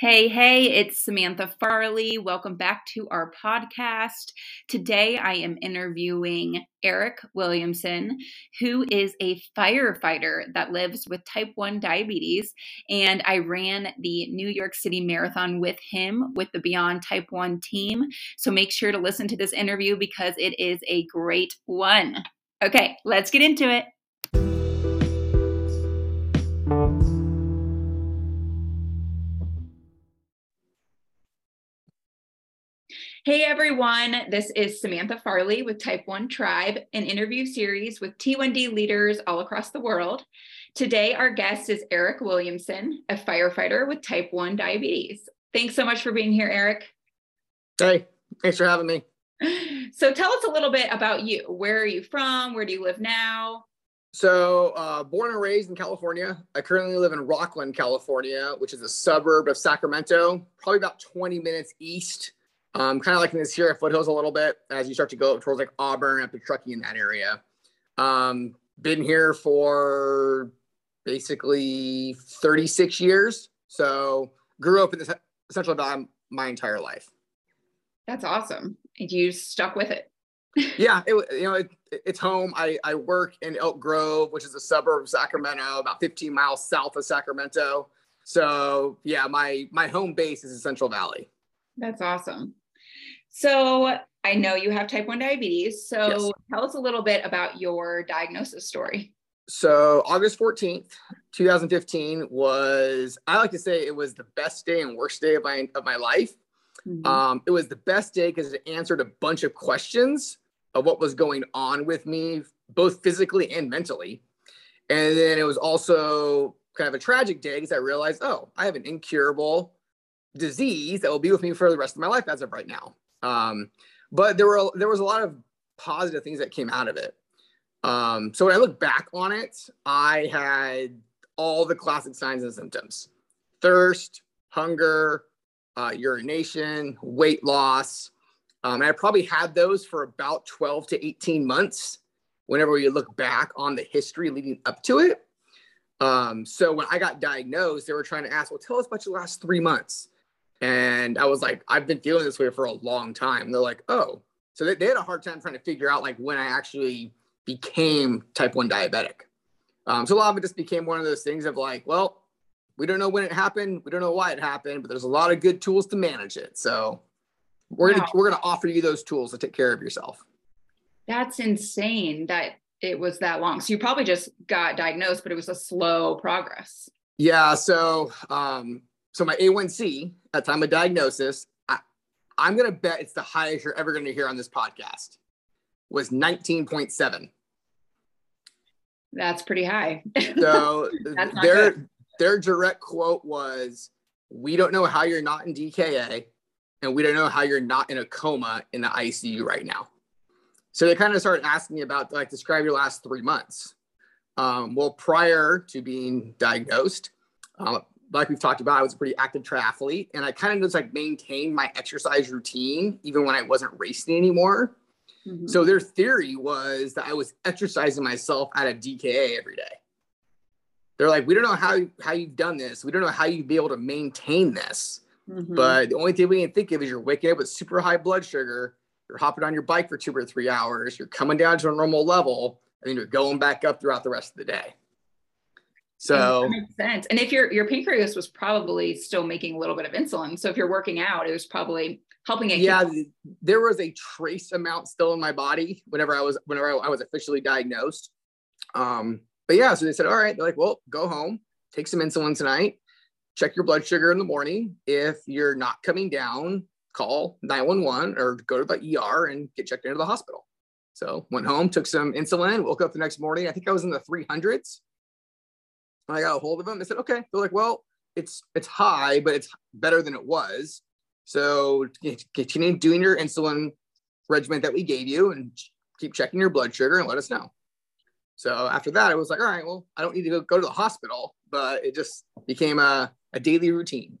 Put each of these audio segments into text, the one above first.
Hey, hey, it's Samantha Farley. Welcome back to our podcast. Today I am interviewing Eric Williamson, who is a firefighter that lives with type 1 diabetes. And I ran the New York City Marathon with him with the Beyond Type 1 team. So make sure to listen to this interview because it is a great one. Okay, let's get into it. Hey everyone, this is Samantha Farley with Type 1 Tribe, an interview series with T1D leaders all across the world. Today, our guest is Eric Williamson, a firefighter with Type 1 diabetes. Thanks so much for being here, Eric. Hey, thanks for having me. So, tell us a little bit about you. Where are you from? Where do you live now? So, uh, born and raised in California. I currently live in Rocklin, California, which is a suburb of Sacramento, probably about 20 minutes east um, kind of like in the Sierra foothills a little bit as you start to go up towards like Auburn, up to Truckee in that area. Um, been here for basically 36 years. So grew up in the Central Valley my entire life. That's awesome. And you stuck with it. yeah, it, you know, it, it's home. I, I work in Elk Grove, which is a suburb of Sacramento, about 15 miles south of Sacramento. So yeah, my my home base is the Central Valley. That's awesome. So I know you have type 1 diabetes. So yes. tell us a little bit about your diagnosis story. So August 14th, 2015 was, I like to say it was the best day and worst day of my, of my life. Mm-hmm. Um, it was the best day because it answered a bunch of questions of what was going on with me, both physically and mentally. And then it was also kind of a tragic day because I realized, oh, I have an incurable disease that will be with me for the rest of my life as of right now. Um, but there were there was a lot of positive things that came out of it. Um, so when I look back on it, I had all the classic signs and symptoms: thirst, hunger, uh, urination, weight loss. Um, and I probably had those for about 12 to 18 months whenever you look back on the history leading up to it. Um, so when I got diagnosed, they were trying to ask, well, tell us about your last three months. And I was like, I've been feeling this way for a long time. And they're like, oh, so they, they had a hard time trying to figure out like when I actually became type 1 diabetic. Um, so a lot of it just became one of those things of like, well, we don't know when it happened, we don't know why it happened, but there's a lot of good tools to manage it. So we're gonna we're gonna offer you those tools to take care of yourself. That's insane that it was that long. So you probably just got diagnosed, but it was a slow progress. Yeah. So um, so my A1C at time of diagnosis, I, I'm going to bet it's the highest you're ever going to hear on this podcast was 19.7. That's pretty high. So their good. their direct quote was, "We don't know how you're not in DKA, and we don't know how you're not in a coma in the ICU right now." So they kind of started asking me about like describe your last three months. Um, well, prior to being diagnosed, uh, like we've talked about, I was a pretty active triathlete and I kind of just like maintained my exercise routine even when I wasn't racing anymore. Mm-hmm. So their theory was that I was exercising myself out of DKA every day. They're like, we don't know how how you've done this. We don't know how you'd be able to maintain this. Mm-hmm. But the only thing we can think of is you're waking up with super high blood sugar. You're hopping on your bike for two or three hours. You're coming down to a normal level, and then you're going back up throughout the rest of the day. So that makes sense. And if your your pancreas was probably still making a little bit of insulin, so if you're working out, it was probably helping it. Yeah, keep- there was a trace amount still in my body whenever I was whenever I was officially diagnosed. Um, but yeah, so they said, all right, they're like, well, go home, take some insulin tonight, check your blood sugar in the morning. If you're not coming down, call 911 or go to the ER and get checked into the hospital. So went home, took some insulin, woke up the next morning. I think I was in the 300s I got a hold of them. They said, okay. They're like, well, it's it's high, but it's better than it was. So continue doing your insulin regimen that we gave you and keep checking your blood sugar and let us know. So after that, I was like, all right, well, I don't need to go, go to the hospital, but it just became a, a daily routine.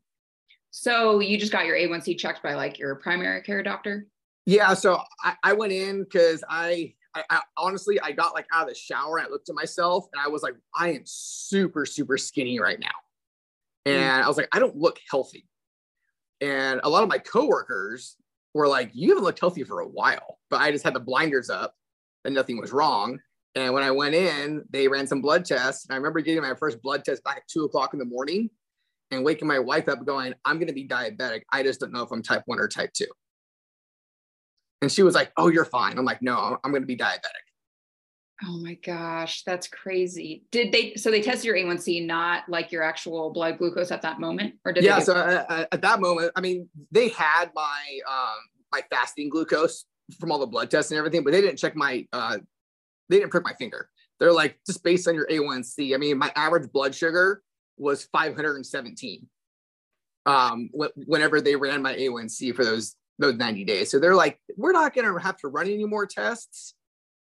So you just got your A1C checked by like your primary care doctor? Yeah. So I, I went in because I I, I, honestly, I got like out of the shower and I looked at myself and I was like, I am super, super skinny right now. Mm. And. I was like, I don't look healthy. And a lot of my coworkers were like, You haven't looked healthy for a while. But I just had the blinders up and nothing was wrong. And when I went in, they ran some blood tests. And I remember getting my first blood test back at two o'clock in the morning and waking my wife up going, I'm going to be diabetic. I just don't know if I'm type one or type two. And she was like, Oh, you're fine. I'm like, No, I'm going to be diabetic. Oh my gosh, that's crazy. Did they, so they tested your A1C, not like your actual blood glucose at that moment? Or did yeah, so uh, uh, at that moment, I mean, they had my, um, my fasting glucose from all the blood tests and everything, but they didn't check my, uh, they didn't prick my finger. They're like, just based on your A1C. I mean, my average blood sugar was 517 um, whenever they ran my A1C for those those 90 days. So they're like, we're not going to have to run any more tests.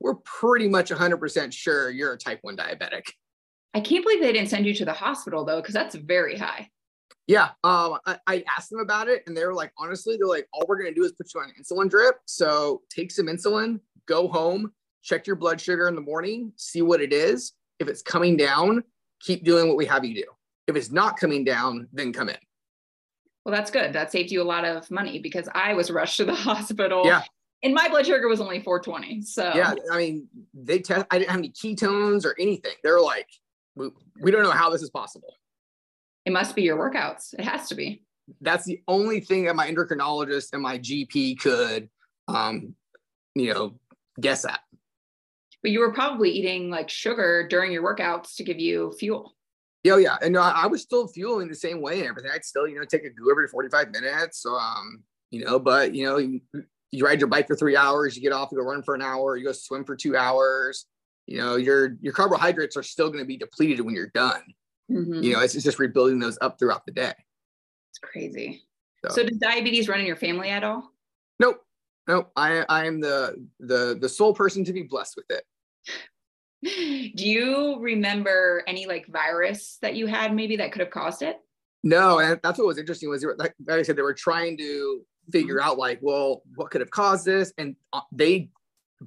We're pretty much 100% sure you're a type 1 diabetic. I can't believe they didn't send you to the hospital though, because that's very high. Yeah. Um, I, I, asked them about it and they were like, honestly, they're like, all we're going to do is put you on an insulin drip. So take some insulin, go home, check your blood sugar in the morning, see what it is. If it's coming down, keep doing what we have you do. If it's not coming down, then come in. Well, that's good. That saved you a lot of money because I was rushed to the hospital. Yeah. And my blood sugar was only 420. So yeah, I mean, they test. I didn't have any ketones or anything. They're like, we, we don't know how this is possible. It must be your workouts. It has to be. That's the only thing that my endocrinologist and my GP could, um, you know, guess at. But you were probably eating like sugar during your workouts to give you fuel. Yeah, yeah, and uh, I was still fueling the same way and everything. I'd still, you know, take a goo every forty-five minutes. Um, you know, but you know, you, you ride your bike for three hours, you get off, you go run for an hour, you go swim for two hours. You know, your your carbohydrates are still going to be depleted when you're done. Mm-hmm. You know, it's, it's just rebuilding those up throughout the day. It's crazy. So, so does diabetes run in your family at all? Nope. Nope. I I am the the the sole person to be blessed with it. Do you remember any like virus that you had maybe that could have caused it? No, and that's what was interesting was like, like I said, they were trying to figure mm-hmm. out like, well, what could have caused this, and uh, they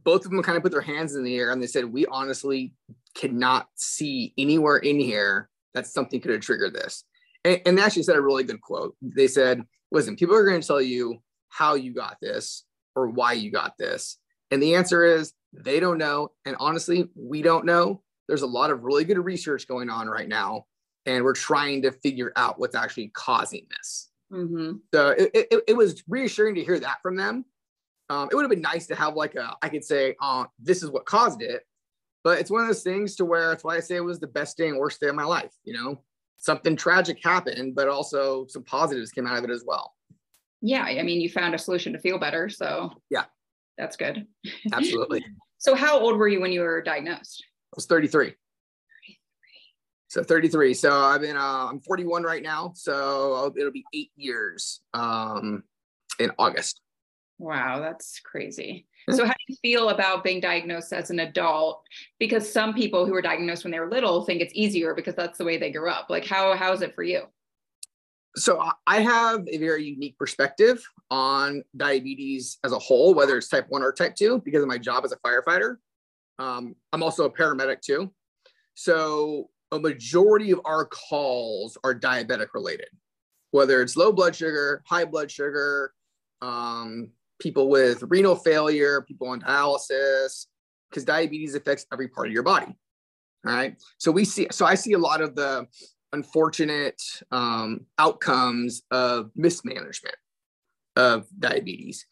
both of them kind of put their hands in the air and they said, we honestly cannot see anywhere in here that something could have triggered this. And, and they actually said a really good quote. They said, listen, people are going to tell you how you got this or why you got this. And the answer is they don't know. And honestly, we don't know. There's a lot of really good research going on right now, and we're trying to figure out what's actually causing this. Mm-hmm. So it, it, it, was reassuring to hear that from them. Um, it would have been nice to have like a, I could say, uh, this is what caused it. But it's one of those things to where it's why I say it was the best day and worst day of my life. You know, something tragic happened, but also some positives came out of it as well. Yeah. I mean, you found a solution to feel better. So yeah, that's good. Absolutely. so how old were you when you were diagnosed? I was 33. 33. So 33. So I've been, uh, I'm 41 right now. So it'll be eight years um, in August. Wow, that's crazy. So, how do you feel about being diagnosed as an adult? Because some people who were diagnosed when they were little think it's easier because that's the way they grew up. Like, how how is it for you? So I have a very unique perspective on diabetes as a whole, whether it's type one or type two, because of my job as a firefighter. Um, I'm also a paramedic too. So a majority of our calls are diabetic related, whether it's low blood sugar, high blood sugar, um, people with renal failure, people on dialysis, because diabetes affects every part of your body. All right. So we see, so I see a lot of the unfortunate um, outcomes of mismanagement of diabetes.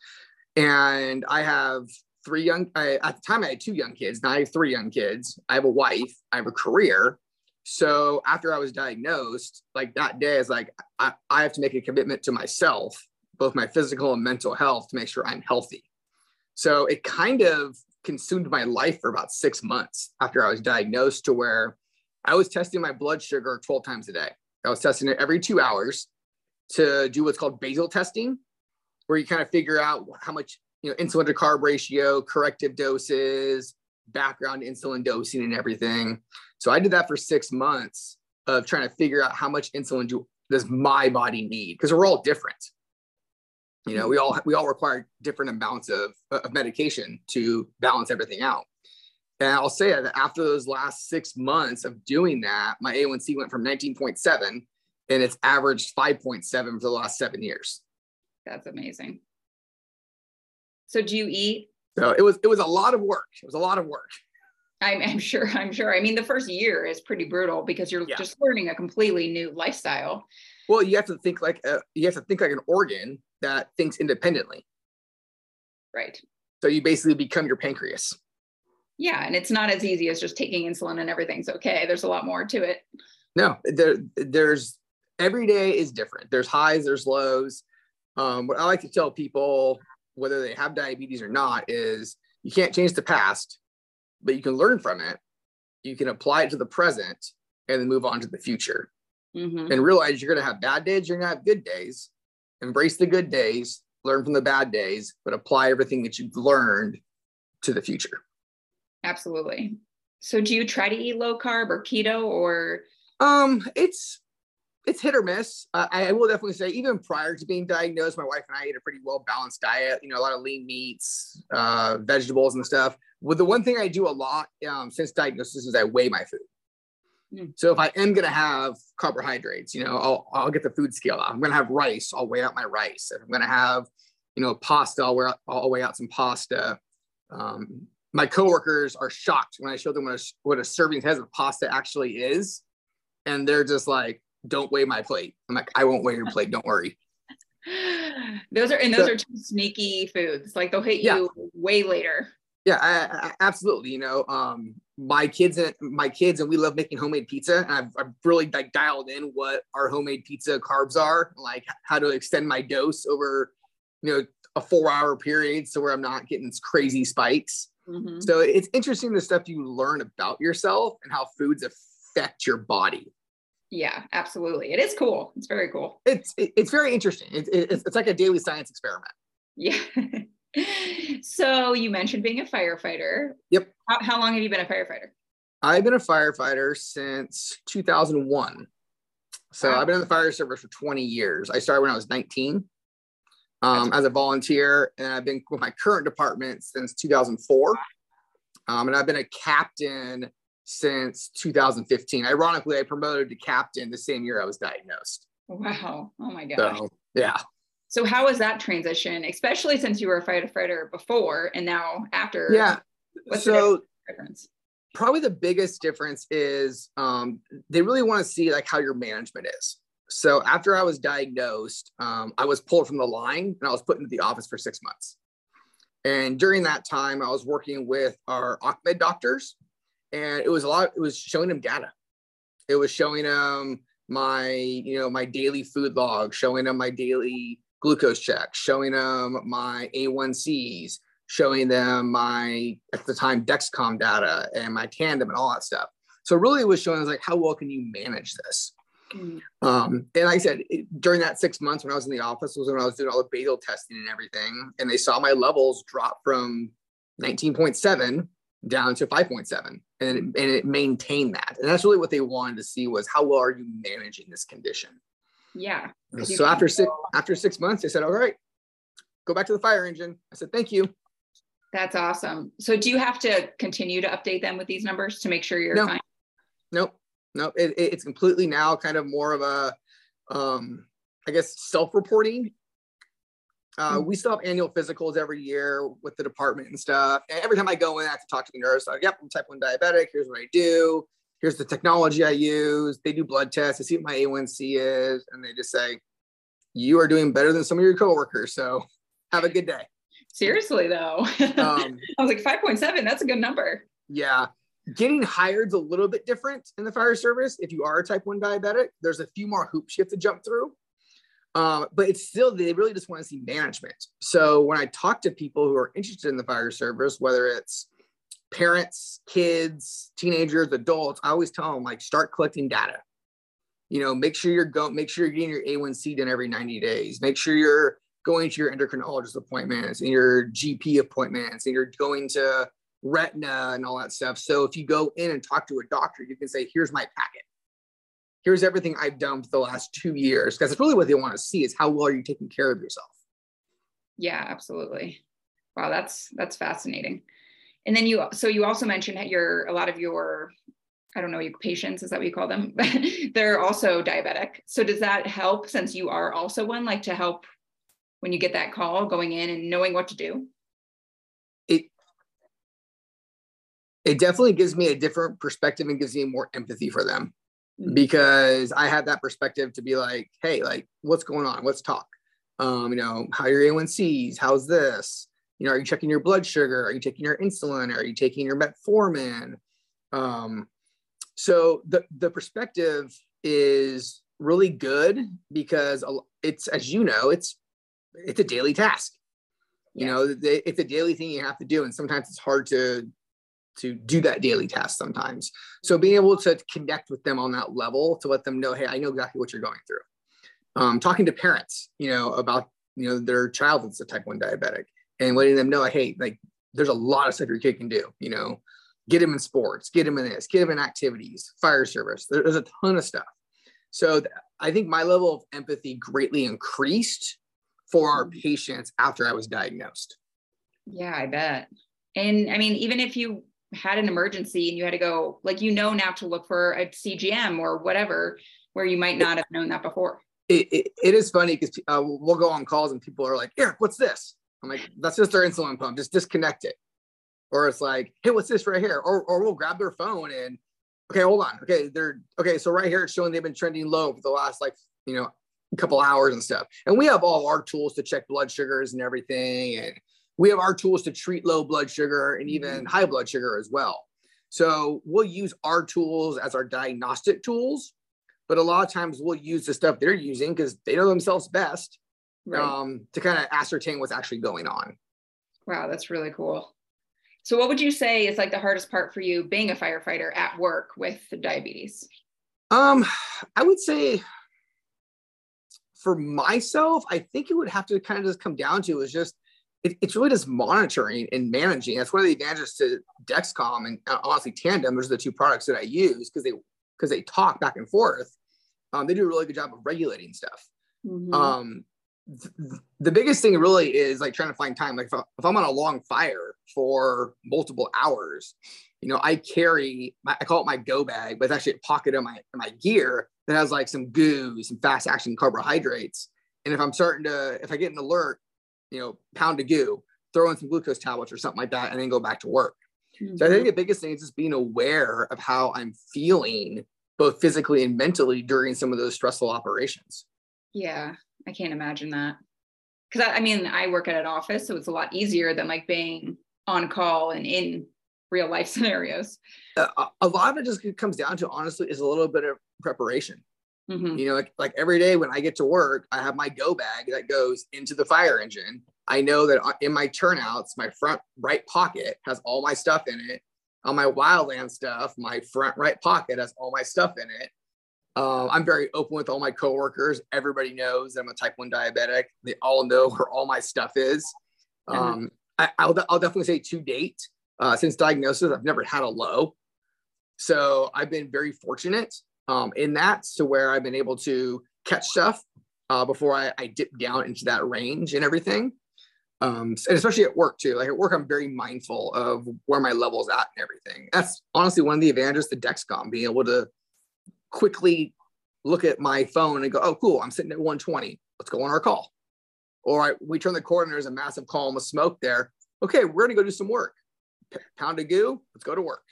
And I have three young, I, at the time I had two young kids. Now I have three young kids. I have a wife, I have a career. So after I was diagnosed, like that day is like, I, I have to make a commitment to myself, both my physical and mental health to make sure I'm healthy. So it kind of consumed my life for about six months after I was diagnosed to where I was testing my blood sugar 12 times a day. I was testing it every two hours to do what's called basal testing, where you kind of figure out how much you know insulin to carb ratio, corrective doses, background insulin dosing, and everything. So I did that for six months of trying to figure out how much insulin do, does my body need because we're all different. You know, we all we all require different amounts of, of medication to balance everything out. And I'll say that after those last six months of doing that, my A1C went from 19.7 and it's averaged 5.7 for the last seven years. That's amazing. So do you eat? So it was it was a lot of work. It was a lot of work. I'm, I'm sure. I'm sure. I mean, the first year is pretty brutal because you're yeah. just learning a completely new lifestyle. Well, you have to think like a, you have to think like an organ that thinks independently. Right. So you basically become your pancreas. Yeah, and it's not as easy as just taking insulin and everything's okay. There's a lot more to it. No, there, there's every day is different. There's highs, there's lows. Um, what I like to tell people, whether they have diabetes or not, is you can't change the past, but you can learn from it. You can apply it to the present and then move on to the future. Mm-hmm. And realize you're going to have bad days, you're going to have good days. Embrace the good days, learn from the bad days, but apply everything that you've learned to the future. Absolutely. So do you try to eat low carb or keto or um it's it's hit or miss. Uh, I will definitely say, even prior to being diagnosed, my wife and I ate a pretty well balanced diet. You know, a lot of lean meats, uh, vegetables, and stuff. With the one thing I do a lot um, since diagnosis is I weigh my food. Mm. So if I am going to have carbohydrates, you know, I'll, I'll get the food scale out. I'm going to have rice. I'll weigh out my rice. If I'm going to have, you know, pasta, I'll, weigh out, I'll weigh out some pasta. Um, my coworkers are shocked when I show them what a, what a serving size of pasta actually is. And they're just like, don't weigh my plate. I'm like, I won't weigh your plate. Don't worry. those are, and those so, are two sneaky foods. Like they'll hit yeah. you way later. Yeah, I, I, absolutely. You know, um, my kids and my kids and we love making homemade pizza. And I've, I've really like dialed in what our homemade pizza carbs are, like how to extend my dose over, you know, a four hour period. So where I'm not getting these crazy spikes. Mm-hmm. So it's interesting the stuff you learn about yourself and how foods affect your body. Yeah, absolutely. It is cool. It's very cool. It's it's very interesting. It's it's, it's like a daily science experiment. Yeah. so you mentioned being a firefighter. Yep. How, how long have you been a firefighter? I've been a firefighter since 2001. So wow. I've been in the fire service for 20 years. I started when I was 19 um, as a volunteer, and I've been with my current department since 2004. Um, and I've been a captain since 2015. Ironically, I promoted to captain the same year I was diagnosed. Wow. Oh my gosh. So, yeah. So how was that transition, especially since you were a firefighter before and now after? Yeah. What's so the difference? Probably the biggest difference is um, they really want to see like how your management is. So after I was diagnosed, um, I was pulled from the line and I was put into the office for six months. And during that time, I was working with our Ahmed doctors, and it was a lot. It was showing them data. It was showing them my, you know, my daily food log, showing them my daily glucose check, showing them my A1Cs, showing them my at the time Dexcom data and my Tandem and all that stuff. So really, it was showing us like how well can you manage this. Um, and like I said, it, during that six months when I was in the office was when I was doing all the basal testing and everything, and they saw my levels drop from 19.7 down to 5.7 and it, and it maintained that. And that's really what they wanted to see was how well are you managing this condition? Yeah. So after six after six months they said all right go back to the fire engine. I said thank you. That's awesome. So do you have to continue to update them with these numbers to make sure you're no. fine? Nope nope it, it, it's completely now kind of more of a um i guess self-reporting uh, mm. we still have annual physicals every year with the department and stuff. And every time I go in, I have to talk to the nurse. Like, yep, I'm type 1 diabetic. Here's what I do. Here's the technology I use. They do blood tests. I see what my A1C is. And they just say, you are doing better than some of your coworkers. So have a good day. Seriously, though. Um, I was like, 5.7, that's a good number. Yeah. Getting hired's a little bit different in the fire service. If you are a type 1 diabetic, there's a few more hoops you have to jump through. Um, but it's still they really just want to see management. So when I talk to people who are interested in the fire service, whether it's parents, kids, teenagers, adults, I always tell them like start collecting data. You know, make sure you're going, make sure you're getting your A1C done every 90 days. Make sure you're going to your endocrinologist appointments and your GP appointments, and you're going to retina and all that stuff. So if you go in and talk to a doctor, you can say, "Here's my packet." here's everything I've done for the last two years. Because it's really what they want to see is how well are you taking care of yourself. Yeah, absolutely. Wow, that's that's fascinating. And then you so you also mentioned that your a lot of your I don't know, your patients, is that what you call them? They're also diabetic. So does that help since you are also one, like to help when you get that call going in and knowing what to do? It it definitely gives me a different perspective and gives me more empathy for them mm-hmm. because I have that perspective to be like, hey, like what's going on? Let's talk. Um, you know, how your A1Cs, how's this? You know, are you checking your blood sugar? Are you taking your insulin? Are you taking your metformin? Um, so the the perspective is really good because it's as you know it's it's a daily task you know it's a daily thing you have to do and sometimes it's hard to to do that daily task sometimes so being able to connect with them on that level to let them know hey i know exactly what you're going through um, talking to parents you know about you know their child that's a type 1 diabetic and letting them know hey like there's a lot of stuff your kid can do you know get him in sports, get him in this, get him in activities, fire service. There's a ton of stuff. So th- I think my level of empathy greatly increased for our mm-hmm. patients after I was diagnosed. Yeah, I bet. And I mean, even if you had an emergency and you had to go, like, you know, now to look for a CGM or whatever, where you might not have known that before. It, it, it is funny because uh, we'll go on calls and people are like, Eric, what's this? I'm like, that's just our insulin pump. Just disconnect it or it's like, hey, what's this right here? Or, or we'll grab their phone and okay, hold on. Okay, they're okay. So right here it's showing they've been trending low for the last like, you know, a couple hours and stuff. And we have all our tools to check blood sugars and everything. And we have our tools to treat low blood sugar and even mm-hmm. high blood sugar as well. So we'll use our tools as our diagnostic tools, but a lot of times we'll use the stuff they're using because they know themselves best right. um, to kind of ascertain what's actually going on. Wow, that's really cool. So, what would you say is like the hardest part for you being a firefighter at work with diabetes? Um, I would say for myself, I think it would have to kind of just come down to is just it, it's really just monitoring and managing. That's one of the advantages to Dexcom and uh, honestly Tandem. Those are the two products that I use because they because they talk back and forth. Um, they do a really good job of regulating stuff. Mm-hmm. Um, the biggest thing really is like trying to find time. Like if, I, if I'm on a long fire for multiple hours, you know, I carry, my, I call it my go bag, but it's actually a pocket of my, my gear that has like some goo, some fast action carbohydrates. And if I'm starting to, if I get an alert, you know, pound of goo, throw in some glucose tablets or something like that, and then go back to work. Mm-hmm. So I think mm-hmm. the biggest thing is just being aware of how I'm feeling both physically and mentally during some of those stressful operations. Yeah. I can't imagine that. Because I, I mean, I work at an office, so it's a lot easier than like being on call and in real life scenarios. Uh, a lot of it just comes down to honestly is a little bit of preparation. Mm-hmm. You know, like, like every day when I get to work, I have my go bag that goes into the fire engine. I know that uh, in my turnouts, my front right pocket has all my stuff in it. On my wildland stuff, my front right pocket has all my stuff in it. Uh, I'm very open with all my coworkers. Everybody knows that I'm a type 1 diabetic. They all know where all my stuff is. Mm-hmm. Um, I, will I'll definitely say to date, uh, since diagnosis, I've never had a low. So I've been very fortunate um, in that to where I've been able to catch stuff uh, before I, I, dip down into that range and everything. Um, and especially at work too. Like at work, I'm very mindful of where my level's at and everything. That's honestly one of the advantages to Dexcom, being able to quickly look at my phone and go, oh, cool, I'm sitting at 120. Let's go on our call. Or I, we turn the corner, there's a massive column of smoke there. Okay, we're gonna go do some work. P- pound of goo, let's go to work.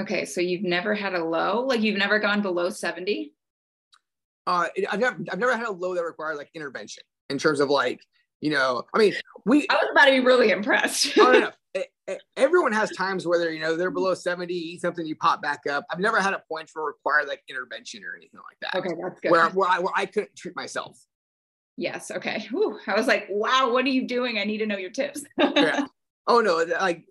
Okay, so you've never had a low, like you've never gone below 70? Uh, I've never, I've never had a low that required like intervention in terms of like, you know, I mean, we. I was about to be really impressed. oh, no, no everyone has times where they're you know they're below 70 eat something you pop back up i've never had a point for require like intervention or anything like that okay that's good where, where, I, where I couldn't treat myself yes okay Whew. i was like wow what are you doing i need to know your tips yeah. oh no like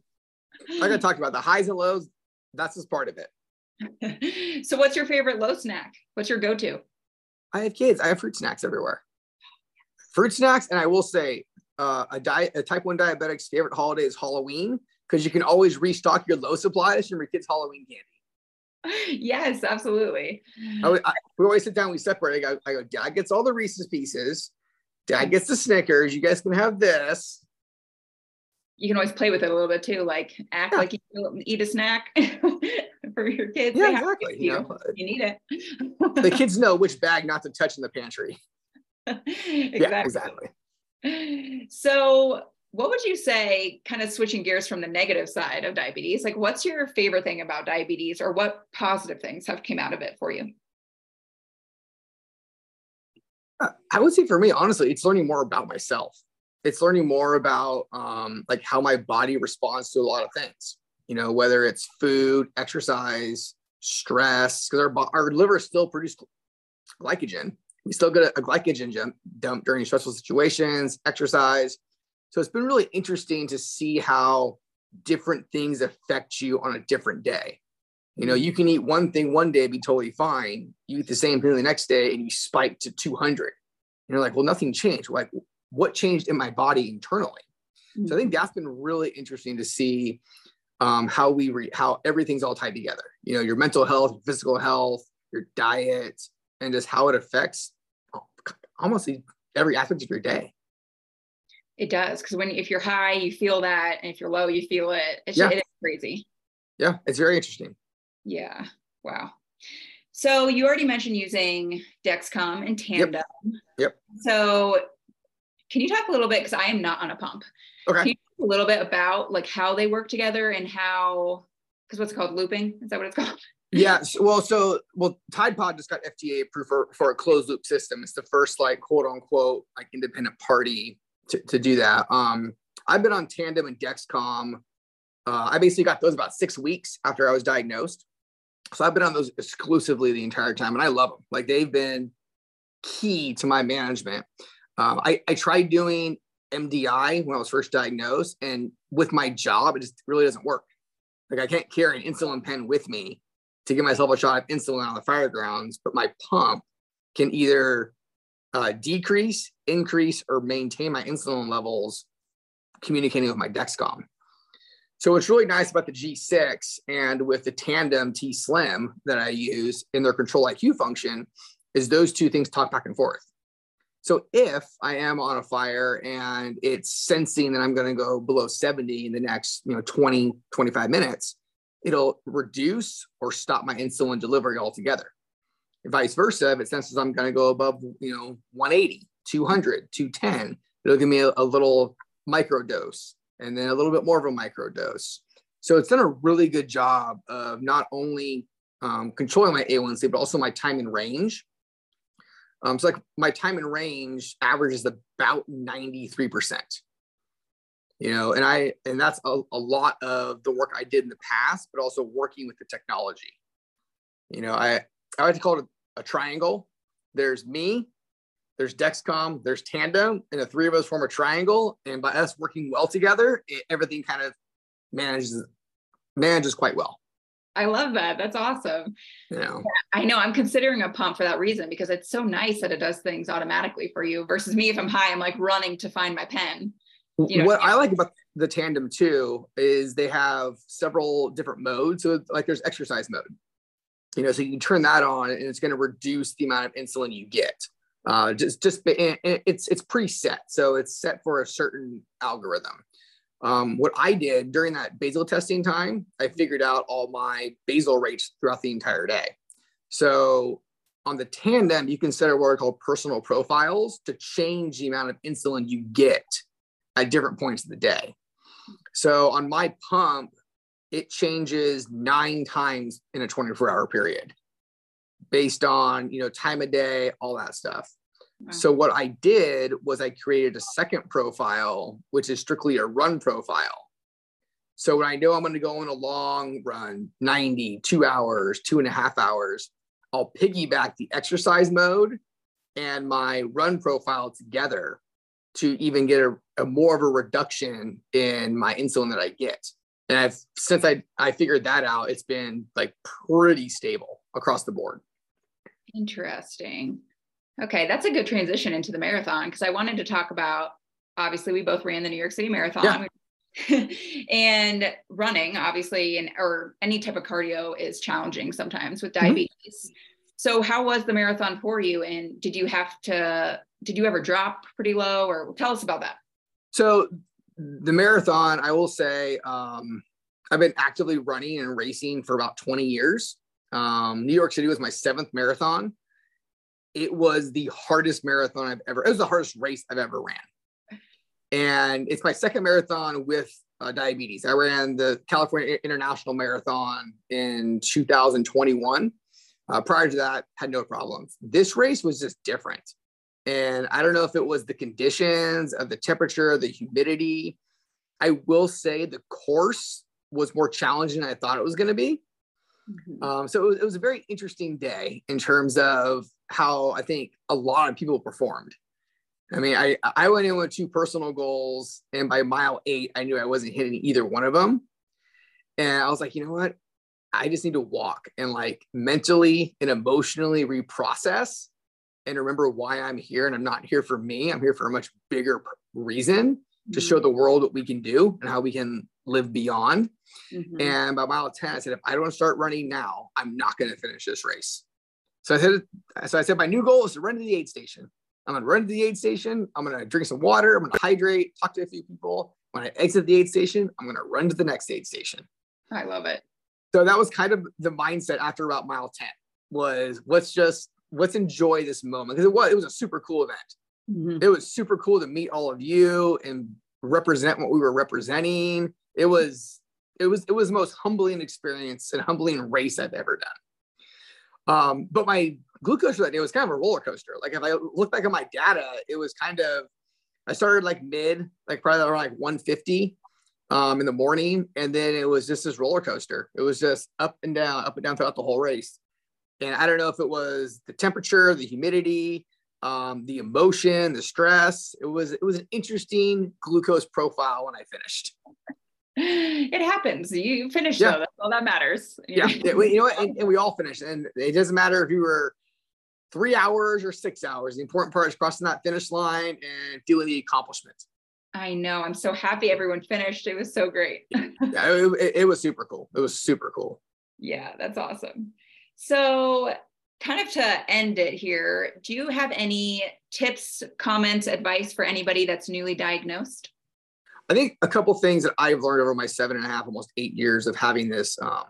like i talked about the highs and lows that's just part of it so what's your favorite low snack what's your go-to i have kids i have fruit snacks everywhere fruit snacks and i will say uh, a, diet, a type 1 diabetic's favorite holiday is Halloween because you can always restock your low supplies from your kids' Halloween candy. Yes, absolutely. I, I, we always sit down, we separate. I go, I go, Dad gets all the Reese's pieces, Dad gets the Snickers. You guys can have this. You can always play with it a little bit too, like act yeah. like you eat a snack. for your kids. Yeah, exactly. You, you, know, you need it. the kids know which bag not to touch in the pantry. exactly. Yeah, exactly. So, what would you say, kind of switching gears from the negative side of diabetes? Like, what's your favorite thing about diabetes, or what positive things have came out of it for you? Uh, I would say for me, honestly, it's learning more about myself. It's learning more about um, like how my body responds to a lot of things. You know, whether it's food, exercise, stress, because our our liver still produces glycogen. We still get a, glycogen dump during stressful situations, exercise. So it's been really interesting to see how different things affect you on a different day. You know, you can eat one thing one day, be totally fine. You eat the same thing the next day and you spike to 200. And you're like, well, nothing changed. Like, what changed in my body internally? Mm-hmm. So I think that's been really interesting to see um, how we re- how everything's all tied together. You know, your mental health, physical health, your diet, and just how it affects almost every aspect of your day. It does because when if you're high, you feel that, and if you're low, you feel it. It's yeah. it is crazy. Yeah, it's very interesting. Yeah. Wow. So you already mentioned using Dexcom and Tandem. Yep. yep. So can you talk a little bit because I am not on a pump. Okay. Can you talk a little bit about like how they work together and how because what's called looping? Is that what it's called? Yeah. Well, so well, Tidepool just got FDA approved for, for a closed loop system. It's the first like quote unquote like independent party to, to do that. Um, I've been on Tandem and Dexcom. Uh, I basically got those about six weeks after I was diagnosed. So I've been on those exclusively the entire time, and I love them. Like they've been key to my management. Um, I, I tried doing MDI when I was first diagnosed, and with my job, it just really doesn't work. Like I can't carry an insulin pen with me to give myself a shot of insulin on the fire grounds, but my pump can either uh, decrease, increase, or maintain my insulin levels communicating with my Dexcom. So what's really nice about the G6 and with the Tandem T Slim that I use in their Control IQ function is those two things talk back and forth. So if I am on a fire and it's sensing that I'm going to go below 70 in the next, you know, 20, 25 minutes, it'll reduce or stop my insulin delivery altogether. And vice versa, if it senses I'm going to go above, you know, 180, 200, 210, it'll give me a, a little micro dose and then a little bit more of a micro dose. So it's done a really good job of not only um, controlling my A1C, but also my time in range. Um, so like my time in range averages about 93%. You know, and I and that's a, a lot of the work I did in the past, but also working with the technology. You know, I I like to call it a, a triangle. There's me, there's Dexcom, there's Tandem, and the three of us form a triangle. And by us working well together, it, everything kind of manages manages quite well. I love that. That's awesome. Know. I know I'm considering a pump for that reason because it's so nice that it does things automatically for you versus me if I'm high, I'm like running to find my pen. You know, what I like about the tandem too is they have several different modes. So like there's exercise mode. You know, so you can turn that on and it's going to reduce the amount of insulin you get uh, just just it's it's preset, so it's set for a certain algorithm. Um, what I did during that basal testing time, I figured out all my basal rates throughout the entire day. So on the tandem, you can set what are called personal profiles to change the amount of insulin you get at different points of the day. So on my pump, it changes nine times in a 24 hour period based on you know time of day all that stuff so mm-hmm. what i did was i created a second profile which is strictly a run profile. So when i know i'm going to go on a long run 90 two hours two and a half hours i'll piggyback the exercise mode and my run profile together to even get a, a more of a reduction in my insulin that i get. And i've since i i figured that out it's been like pretty stable across the board. Interesting. Okay, that's a good transition into the marathon because I wanted to talk about obviously we both ran the New York City Marathon. Yeah. and running obviously and or any type of cardio is challenging sometimes with mm-hmm. diabetes. Mm-hmm. So how was the marathon for you and did you have to did you ever drop pretty low or tell us about that? So the marathon, I will say um I've been actively running and racing for about 20 years. Um, New York City was my seventh marathon. It was the hardest marathon I've ever. It was the hardest race I've ever ran, and it's my second marathon with uh, diabetes. I ran the California International Marathon in 2021. Uh, prior to that, had no problems. This race was just different, and I don't know if it was the conditions of the temperature, the humidity. I will say the course was more challenging than I thought it was going to be. Mm-hmm. Um, so it was, it was, a very interesting day in terms of how I think a lot of people performed. I mean, I, I went in with two personal goals, and by mile eight, I knew I wasn't hitting either one of them. And I was like, you know what? I just need to walk and like mentally and emotionally reprocess and remember why I'm here. And I'm not here for me, I'm here for a much bigger reason to show mm-hmm. the world what we can do and how we can live beyond. Mm-hmm. And by mile 10, I said, if I don't start running now, I'm not going to finish this race. So I said, so I said, my new goal is to run to the aid station. I'm going to run to the aid station. I'm going to drink some water. I'm going to hydrate, talk to a few people. When I exit the aid station, I'm going to run to the next aid station. I love it. So that was kind of the mindset after about mile 10 was let's just, let's enjoy this moment. Because it was, it was a super cool event. Mm-hmm. It was super cool to meet all of you and represent what we were representing. It was it was it was the most humbling experience and humbling race I've ever done. Um, but my glucose for that day was kind of a roller coaster. Like if I look back at my data, it was kind of I started like mid, like probably around like 150 um, in the morning, and then it was just this roller coaster. It was just up and down, up and down throughout the whole race. And I don't know if it was the temperature, the humidity, um, the emotion, the stress. It was it was an interesting glucose profile when I finished. It happens. You finish yeah. though. That's all that matters. Yeah, yeah you know what? And, and, we all finished, and it doesn't matter if you were three hours or six hours. The important part is crossing that finish line and feeling the accomplishment. I know. I'm so happy everyone finished. It was so great. yeah, it, it, it was super cool. It was super cool. Yeah, that's awesome. So kind of to end it here, do you have any tips, comments, advice for anybody that's newly diagnosed? I think a couple things that I've learned over my seven and a half, almost eight years of having this um,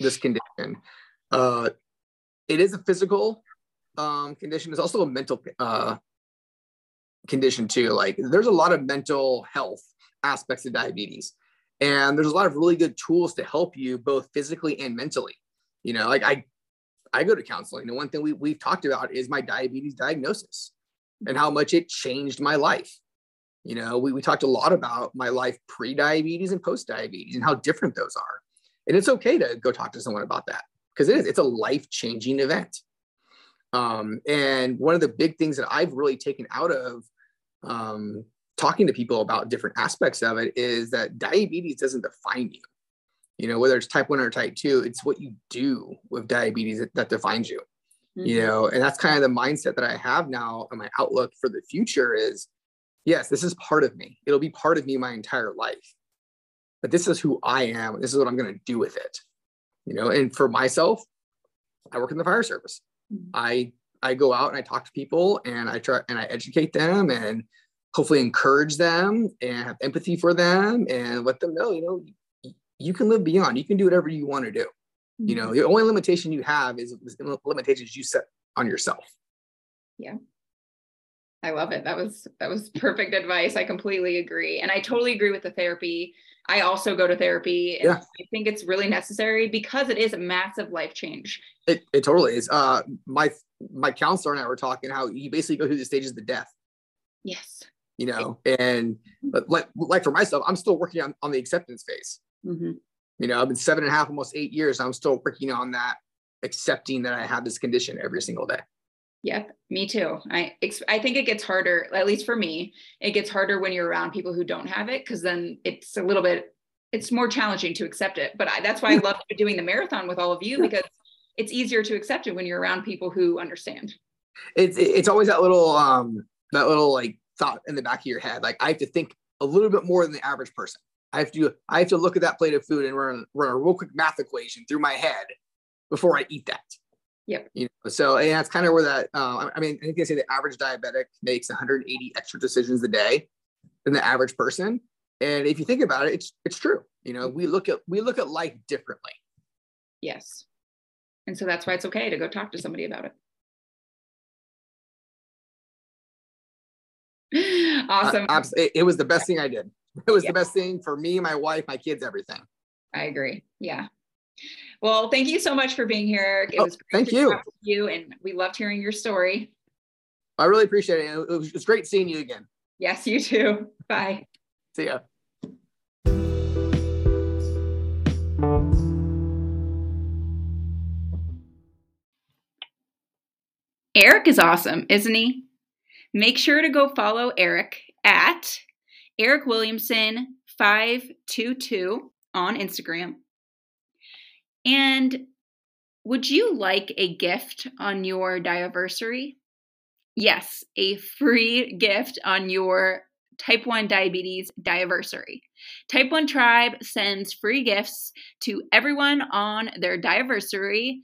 this condition. Uh, it is a physical um, condition. It's also a mental uh, condition too. Like there's a lot of mental health aspects of diabetes, and there's a lot of really good tools to help you both physically and mentally. You know, like I I go to counseling. And one thing we, we've talked about is my diabetes diagnosis and how much it changed my life. You know, we, we talked a lot about my life pre diabetes and post diabetes and how different those are. And it's okay to go talk to someone about that because it is, it's a life changing event. Um, and one of the big things that I've really taken out of um, talking to people about different aspects of it is that diabetes doesn't define you you know whether it's type 1 or type 2 it's what you do with diabetes that, that defines you mm-hmm. you know and that's kind of the mindset that i have now and my outlook for the future is yes this is part of me it'll be part of me my entire life but this is who i am this is what i'm going to do with it you know and for myself i work in the fire service mm-hmm. i i go out and i talk to people and i try and i educate them and hopefully encourage them and have empathy for them and let them know you know you can live beyond. You can do whatever you want to do. You know, mm-hmm. the only limitation you have is limitations you set on yourself. Yeah. I love it. That was that was perfect advice. I completely agree. And I totally agree with the therapy. I also go to therapy and yeah. I think it's really necessary because it is a massive life change. It, it totally is. Uh my my counselor and I were talking how you basically go through the stages of the death. Yes. You know, and but like like for myself, I'm still working on, on the acceptance phase. Mm-hmm. You know, I've been seven and a half, almost eight years. I'm still working on that, accepting that I have this condition every single day. Yep, me too. I I think it gets harder, at least for me. It gets harder when you're around people who don't have it, because then it's a little bit, it's more challenging to accept it. But I, that's why I love doing the marathon with all of you because it's easier to accept it when you're around people who understand. It's it's always that little um that little like thought in the back of your head, like I have to think a little bit more than the average person. I have to I have to look at that plate of food and run run a real quick math equation through my head before I eat that. Yep. You know, so and that's kind of where that. Uh, I mean, I think they say the average diabetic makes 180 extra decisions a day than the average person. And if you think about it, it's it's true. You know, we look at we look at life differently. Yes. And so that's why it's okay to go talk to somebody about it. Awesome. Uh, it was the best thing I did. It was yeah. the best thing for me, my wife, my kids, everything. I agree. Yeah. Well, thank you so much for being here. It oh, was thank you. you, and we loved hearing your story. I really appreciate it. It was, it was great seeing you again. Yes, you too. Bye. See ya. Eric is awesome, isn't he? Make sure to go follow Eric at Eric Williamson 522 on Instagram. And would you like a gift on your Diaversary? Yes, a free gift on your type 1 diabetes Diaversary. Type 1 Tribe sends free gifts to everyone on their Diaversary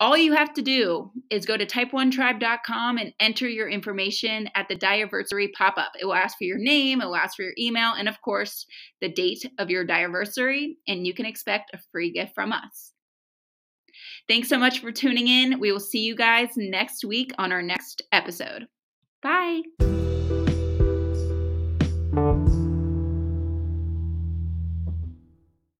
all you have to do is go to type1tribe.com and enter your information at the Diaversary pop up. It will ask for your name, it will ask for your email, and of course, the date of your Diaversary, and you can expect a free gift from us. Thanks so much for tuning in. We will see you guys next week on our next episode. Bye.